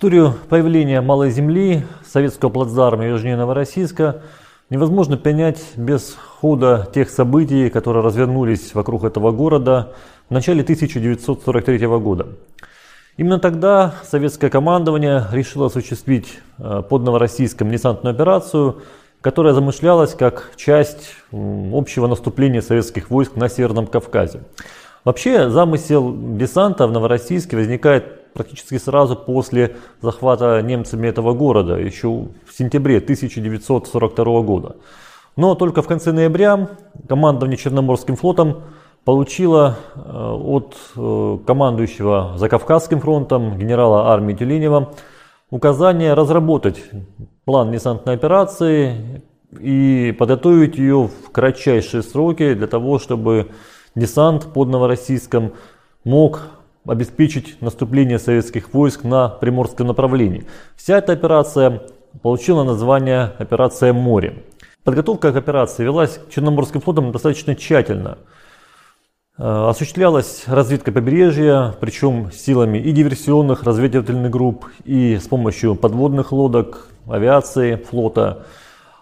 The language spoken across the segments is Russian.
Историю появления Малой Земли, советского плацдарма южнее Новороссийска невозможно понять без хода тех событий, которые развернулись вокруг этого города в начале 1943 года. Именно тогда советское командование решило осуществить э, под Новороссийском десантную операцию, которая замышлялась как часть общего наступления советских войск на Северном Кавказе. Вообще замысел десанта в Новороссийске возникает практически сразу после захвата немцами этого города, еще в сентябре 1942 года. Но только в конце ноября командование Черноморским флотом получило э, от э, командующего Закавказским фронтом генерала армии Тюленева указание разработать план десантной операции и подготовить ее в кратчайшие сроки для того, чтобы десант под Новороссийском мог обеспечить наступление советских войск на приморском направлении. Вся эта операция получила название «Операция море». Подготовка к операции велась Черноморским флотом достаточно тщательно. Э, осуществлялась разведка побережья, причем силами и диверсионных разведывательных групп, и с помощью подводных лодок, авиации, флота.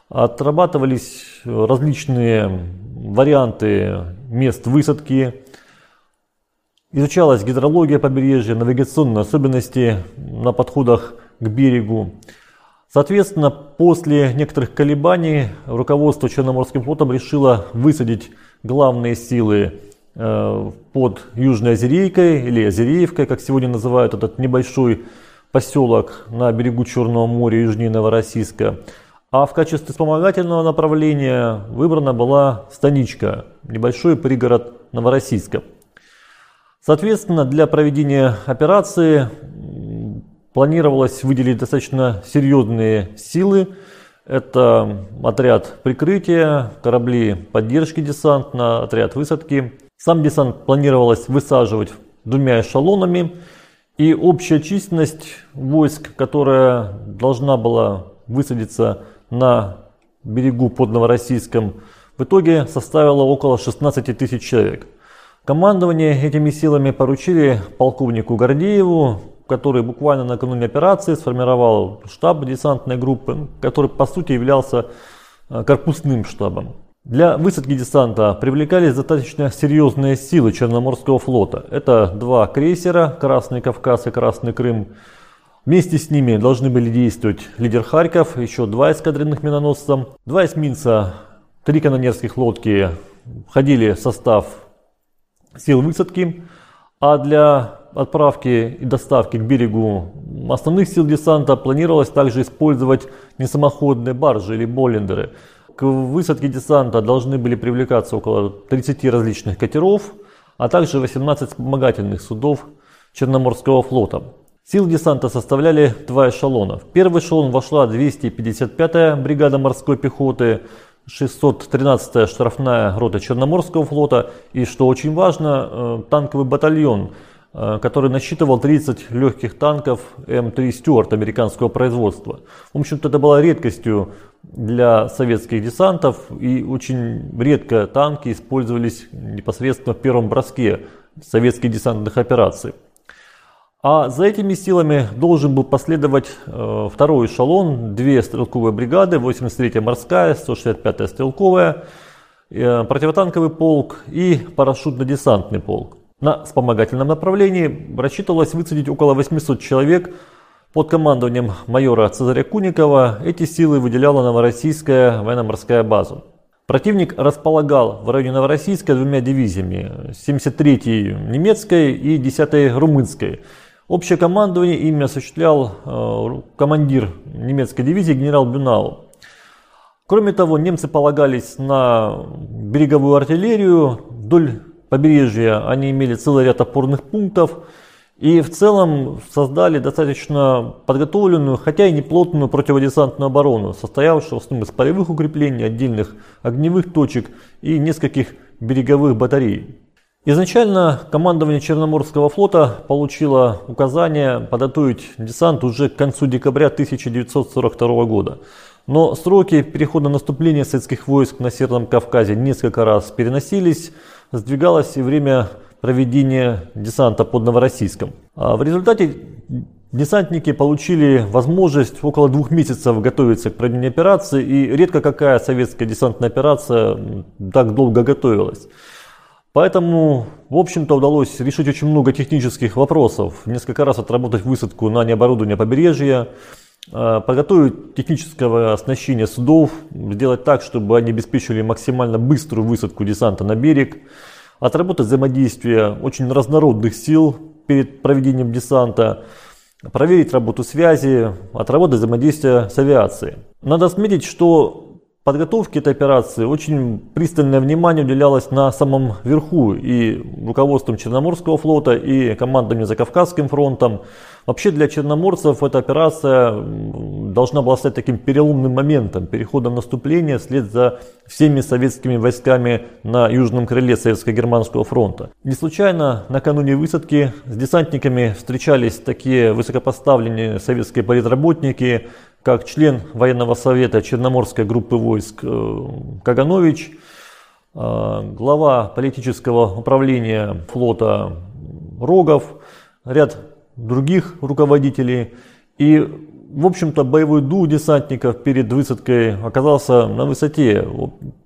Отрабатывались различные варианты мест высадки, Изучалась гидрология побережья, навигационные особенности на подходах к берегу. Соответственно, после некоторых колебаний руководство Черноморским флотом решило высадить главные силы э, под Южной Озерейкой или Озереевкой, как сегодня называют этот небольшой поселок на берегу Черного моря южнее Новороссийска. А в качестве вспомогательного направления выбрана была Станичка, небольшой пригород Новороссийска. Соответственно, для проведения операции планировалось выделить достаточно серьезные силы. Это отряд прикрытия, корабли поддержки десанта, отряд высадки. Сам десант планировалось высаживать двумя эшелонами. И общая численность войск, которая должна была высадиться на берегу под Новороссийском, в итоге составила около 16 тысяч человек. Командование этими силами поручили полковнику Гордееву, который буквально накануне операции сформировал штаб десантной группы, который по сути являлся э, корпусным штабом. Для высадки десанта привлекались достаточно серьезные силы Черноморского флота. Это два крейсера «Красный Кавказ» и «Красный Крым». Вместе с ними должны были действовать лидер Харьков, еще два эскадренных миноносца, два эсминца, три канонерских лодки входили в состав сил высадки, а для отправки и доставки к берегу основных сил десанта планировалось также использовать несамоходные баржи или боллендеры. К высадке десанта должны были привлекаться около 30 различных катеров, а также 18 вспомогательных судов Черноморского флота. Сил десанта составляли два эшелона. В первый эшелон вошла 255-я бригада морской пехоты, 613-я штрафная рота Черноморского флота и, что очень важно, э, танковый батальон, э, который насчитывал 30 легких танков М3 Стюарт американского производства. В общем-то, это была редкостью для советских десантов и очень редко танки использовались непосредственно в первом броске советских десантных операций. А за этими силами должен был последовать э, второй эшелон, две стрелковые бригады, 83-я морская, 165-я стрелковая, э, противотанковый полк и парашютно-десантный полк. На вспомогательном направлении рассчитывалось высадить около 800 человек под командованием майора Цезаря Куникова. Эти силы выделяла Новороссийская военно-морская база. Противник располагал в районе Новороссийска двумя дивизиями, 73-й немецкой и 10-й румынской. Общее командование ими осуществлял э, командир немецкой дивизии генерал Бюнау. Кроме того, немцы полагались на береговую артиллерию. Вдоль побережья они имели целый ряд опорных пунктов. И в целом создали достаточно подготовленную, хотя и неплотную противодесантную оборону, состоявшую в основном из полевых укреплений, отдельных огневых точек и нескольких береговых батарей. Изначально командование Черноморского флота получило указание подготовить десант уже к концу декабря 1942 года. Но сроки перехода наступления советских войск на Северном Кавказе несколько раз переносились, сдвигалось и время проведения десанта под Новороссийском. А в результате Десантники получили возможность около двух месяцев готовиться к проведению операции, и редко какая советская десантная операция так долго готовилась. Поэтому, в общем-то, удалось решить очень много технических вопросов. Несколько раз отработать высадку на необорудование побережья, э, подготовить техническое оснащение судов, сделать так, чтобы они обеспечивали максимально быструю высадку десанта на берег, отработать взаимодействие очень разнородных сил перед проведением десанта, проверить работу связи, отработать взаимодействие с авиацией. Надо отметить, что подготовке этой операции очень пристальное внимание уделялось на самом верху и руководством Черноморского флота, и командами за Кавказским фронтом. Вообще для черноморцев эта операция должна была стать таким переломным моментом, переходом наступления вслед за всеми советскими войсками на южном крыле Советско-Германского фронта. Не случайно накануне высадки с десантниками встречались такие высокопоставленные советские политработники, как член военного совета Черноморской группы войск э, Каганович, э, глава политического управления флота Рогов, ряд других руководителей. И, в общем-то, боевой дух десантников перед высадкой оказался на высоте.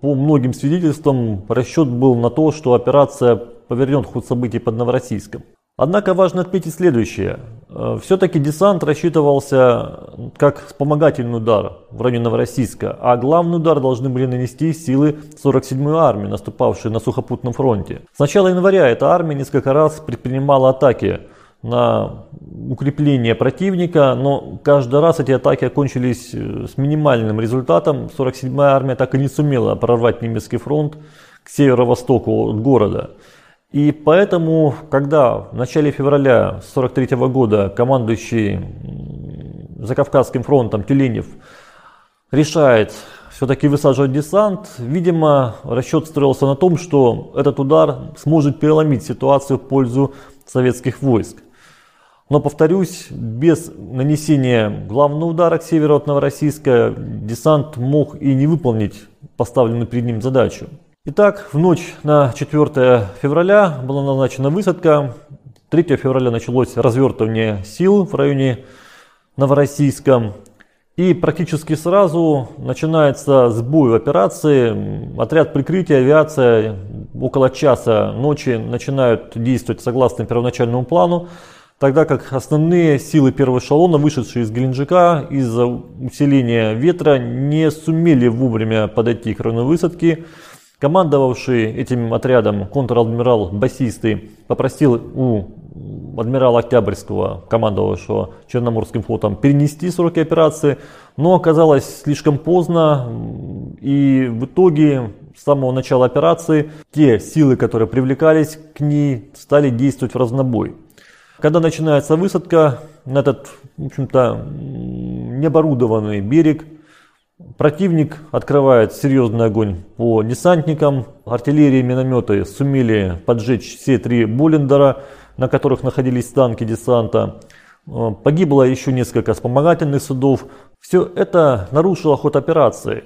По многим свидетельствам расчет был на то, что операция повернет ход событий под Новороссийском. Однако важно отметить следующее. Э, Все-таки десант рассчитывался как вспомогательный удар в районе Новороссийска, а главный удар должны были нанести силы 47-й армии, наступавшей на сухопутном фронте. С начала января эта армия несколько раз предпринимала атаки на укрепление противника, но каждый раз эти атаки окончились э, с минимальным результатом. 47-я армия так и не сумела прорвать немецкий фронт к северо-востоку от города. И поэтому, когда в начале февраля 1943 года командующий Закавказским фронтом Тюленев решает все-таки высаживать десант, видимо, расчет строился на том, что этот удар сможет переломить ситуацию в пользу советских войск. Но, повторюсь, без нанесения главного удара к северу от Новороссийска десант мог и не выполнить поставленную перед ним задачу. Итак, в ночь на 4 февраля была назначена высадка. 3 февраля началось развертывание сил в районе Новороссийска. И практически сразу начинается сбой в операции. Отряд прикрытия, авиация около часа ночи начинают действовать согласно первоначальному плану. Тогда как основные силы первого эшелона, вышедшие из Геленджика из-за усиления ветра, не сумели вовремя подойти к району высадки. Командовавший этим отрядом контр-адмирал Басистый попросил у адмирала Октябрьского, командовавшего Черноморским флотом, перенести сроки операции, но оказалось слишком поздно, и в итоге с самого начала операции те силы, которые привлекались к ней, стали действовать в разнобой. Когда начинается высадка на этот, в общем-то, необорудованный берег, Противник открывает серьезный огонь по десантникам. Артиллерия и минометы сумели поджечь все три Боллендера, на которых находились танки десанта. Э, погибло еще несколько вспомогательных судов. Все это нарушило ход операции.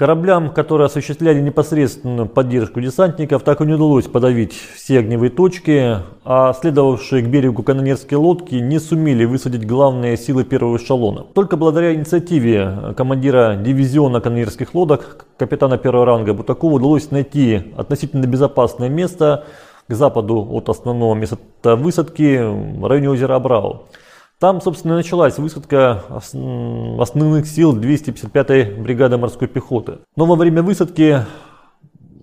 Кораблям, которые осуществляли непосредственную поддержку десантников, так и не удалось подавить все огневые точки, а следовавшие к берегу канонерские лодки не сумели высадить главные силы первого эшелона. Только благодаря инициативе командира дивизиона канонерских лодок, капитана первого ранга Бутакова, удалось найти относительно безопасное место к западу от основного места высадки в районе озера Абрау. Там, собственно, началась высадка основных сил 255-й бригады морской пехоты. Но во время высадки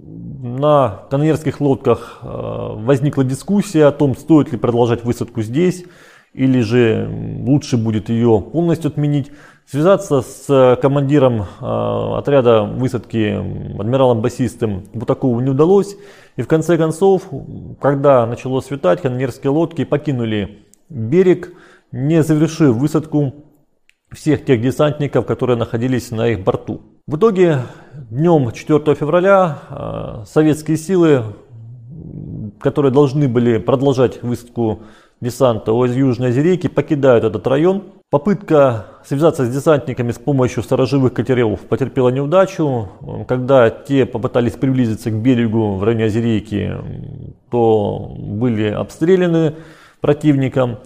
на канонерских лодках э, возникла дискуссия о том, стоит ли продолжать высадку здесь, или же лучше будет ее полностью отменить. Связаться с командиром э, отряда высадки адмиралом басистым Бутакову не удалось. И в конце концов, когда начало светать, канонерские лодки покинули берег, не завершив высадку всех тех десантников, которые находились на их борту. В итоге днем 4 февраля э, советские силы, которые должны были продолжать высадку десанта из Южной Озерейки, покидают этот район. Попытка связаться с десантниками с помощью сторожевых катеров потерпела неудачу. Когда те попытались приблизиться к берегу в районе Озерейки, то были обстреляны противником.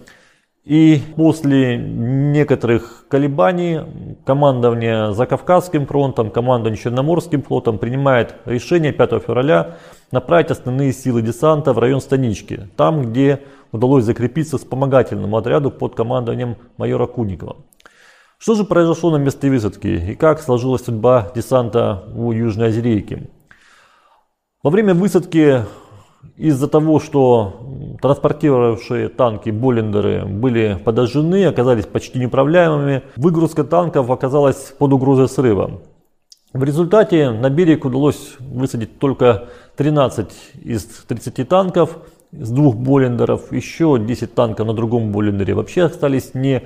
И после некоторых колебаний командование Закавказским фронтом, командование Черноморским флотом принимает решение 5 февраля направить основные силы десанта в район Станички, там, где удалось закрепиться вспомогательному отряду под командованием майора Куникова. Что же произошло на месте высадки и как сложилась судьба десанта у Южной Озерейки? Во время высадки из-за того, что транспортировавшие танки Боллендеры были подожжены, оказались почти неуправляемыми, выгрузка танков оказалась под угрозой срыва. В результате на берег удалось высадить только 13 из 30 танков с двух Боллендеров, еще 10 танков на другом Боллендере вообще остались не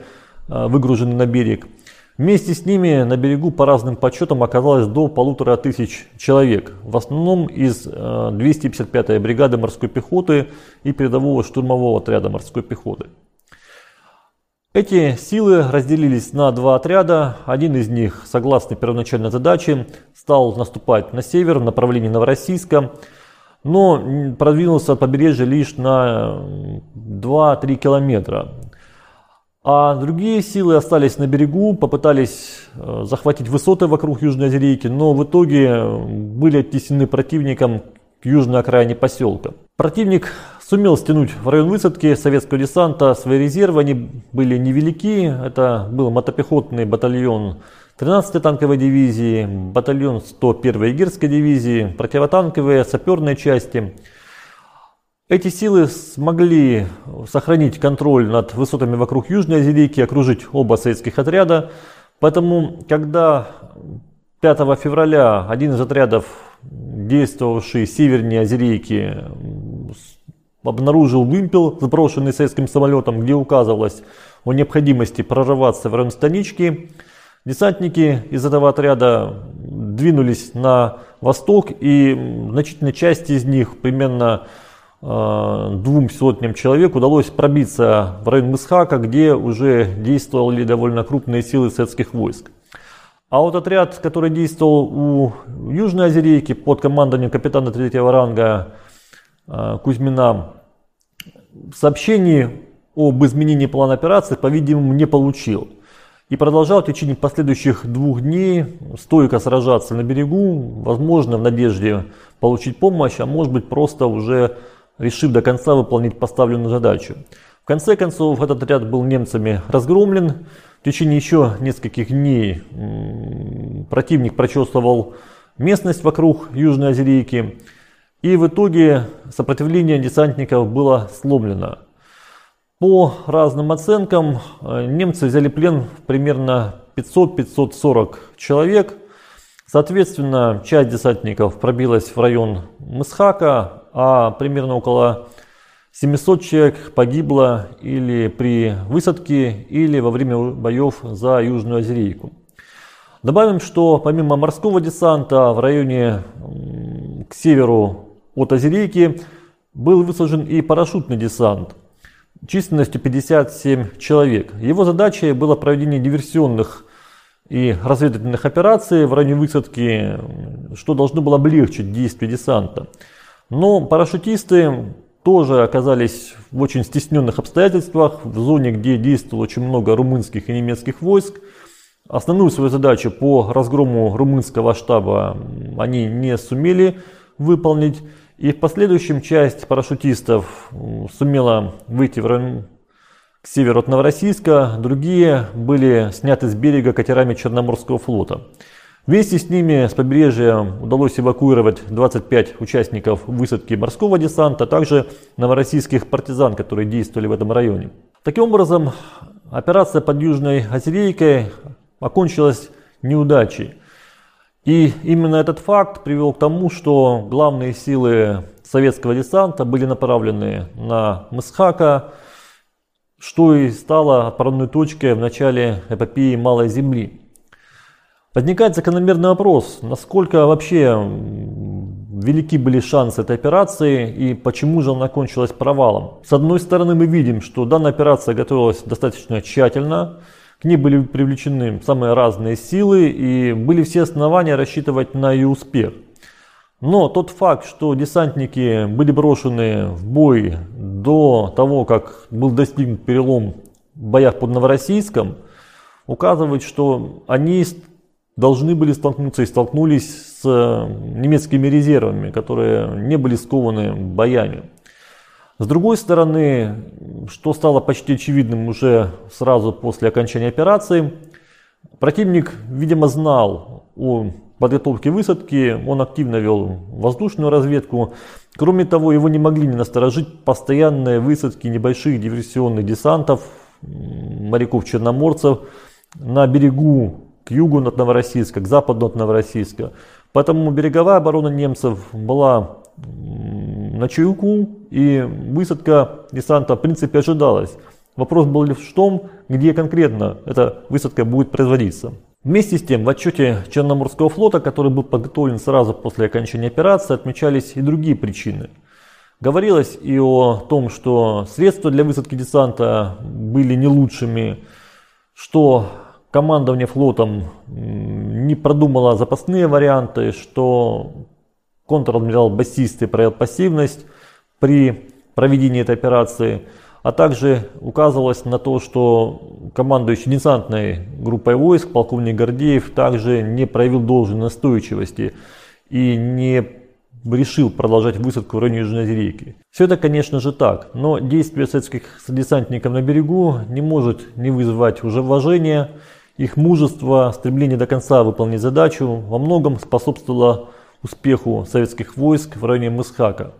а, выгружены на берег. Вместе с ними на берегу по разным подсчетам оказалось до полутора тысяч человек, в основном из 255-й э, бригады морской пехоты и передового штурмового отряда морской пехоты. Эти силы разделились на два отряда. Один из них, согласно первоначальной задаче, стал наступать на север в направлении Новороссийска, но продвинулся от побережья лишь на 2-3 километра. А другие силы остались на берегу, попытались э, захватить высоты вокруг Южной Озерейки, но в итоге были оттеснены противником к южной окраине поселка. Противник сумел стянуть в район высадки советского десанта свои резервы, они были невелики. Это был мотопехотный батальон 13-й танковой дивизии, батальон 101-й егерской дивизии, противотанковые, саперные части – эти силы смогли сохранить контроль над высотами вокруг Южной Озерейки, окружить оба советских отряда. Поэтому, когда 5 февраля один из отрядов, действовавший севернее Озерейки, обнаружил вымпел, сброшенный советским самолетом, где указывалось о необходимости прорываться в район станички, десантники из этого отряда двинулись на восток, и значительная часть из них, примерно двум сотням человек удалось пробиться в район Мысхака, где уже действовали довольно крупные силы советских войск. А вот отряд, который действовал у Южной Озерейки под командованием капитана третьего ранга э, Кузьмина, сообщений об изменении плана операции, по-видимому, не получил. И продолжал в течение последующих двух дней стойко сражаться на берегу, возможно, в надежде получить помощь, а может быть просто уже решив до конца выполнить поставленную задачу. В конце концов, этот отряд был немцами разгромлен. В течение еще нескольких дней противник прочесывал местность вокруг Южной Озерейки. И в итоге сопротивление десантников было сломлено. По разным оценкам, э, немцы взяли плен примерно 500-540 человек. Соответственно, часть десантников пробилась в район Мысхака, а примерно около 700 человек погибло или при высадке, или во время боев за Южную Озерейку. Добавим, что помимо морского десанта в районе к северу от Озерейки был высажен и парашютный десант численностью 57 человек. Его задачей было проведение диверсионных и разведывательных операций в районе высадки, что должно было облегчить действие десанта. Но парашютисты тоже оказались в очень стесненных обстоятельствах, в зоне, где действовало очень много румынских и немецких войск. Основную свою задачу по разгрому румынского штаба они не сумели выполнить. И в последующем часть парашютистов сумела выйти в район к северу от Новороссийска, другие были сняты с берега катерами Черноморского флота. Вместе с ними с побережья удалось эвакуировать 25 участников высадки морского десанта, а также новороссийских партизан, которые действовали в этом районе. Таким образом, операция под Южной Озерейкой окончилась неудачей. И именно этот факт привел к тому, что главные силы советского десанта были направлены на Мысхака, что и стало отправной точкой в начале эпопеи Малой Земли. Возникает закономерный вопрос, насколько вообще велики были шансы этой операции и почему же она кончилась провалом. С одной стороны мы видим, что данная операция готовилась достаточно тщательно, к ней были привлечены самые разные силы и были все основания рассчитывать на ее успех. Но тот факт, что десантники были брошены в бой до того, как был достигнут перелом боях под Новороссийском указывает, что они должны были столкнуться и столкнулись с немецкими резервами, которые не были скованы боями. С другой стороны, что стало почти очевидным уже сразу после окончания операции, противник, видимо, знал о подготовке высадки, он активно вел воздушную разведку. Кроме того, его не могли не насторожить постоянные высадки небольших диверсионных десантов, моряков-черноморцев на берегу к югу от Новороссийска, к западу от Новороссийска. Поэтому береговая оборона немцев была на чуйку, и высадка десанта в принципе ожидалась. Вопрос был лишь в том, где конкретно эта высадка будет производиться. Вместе с тем, в отчете Черноморского флота, который был подготовлен сразу после окончания операции, отмечались и другие причины. Говорилось и о том, что средства для высадки десанта были не лучшими, что командование флотом не продумало запасные варианты, что контр-адмирал Басисты проявил пассивность при проведении этой операции, а также указывалось на то, что командующий десантной группой войск, полковник Гордеев, также не проявил должной настойчивости и не решил продолжать высадку в районе Южной рейки. Все это, конечно же, так, но действие советских десантников на берегу не может не вызывать уже уважения. Их мужество, стремление до конца выполнить задачу во многом способствовало успеху советских войск в районе Мысхака.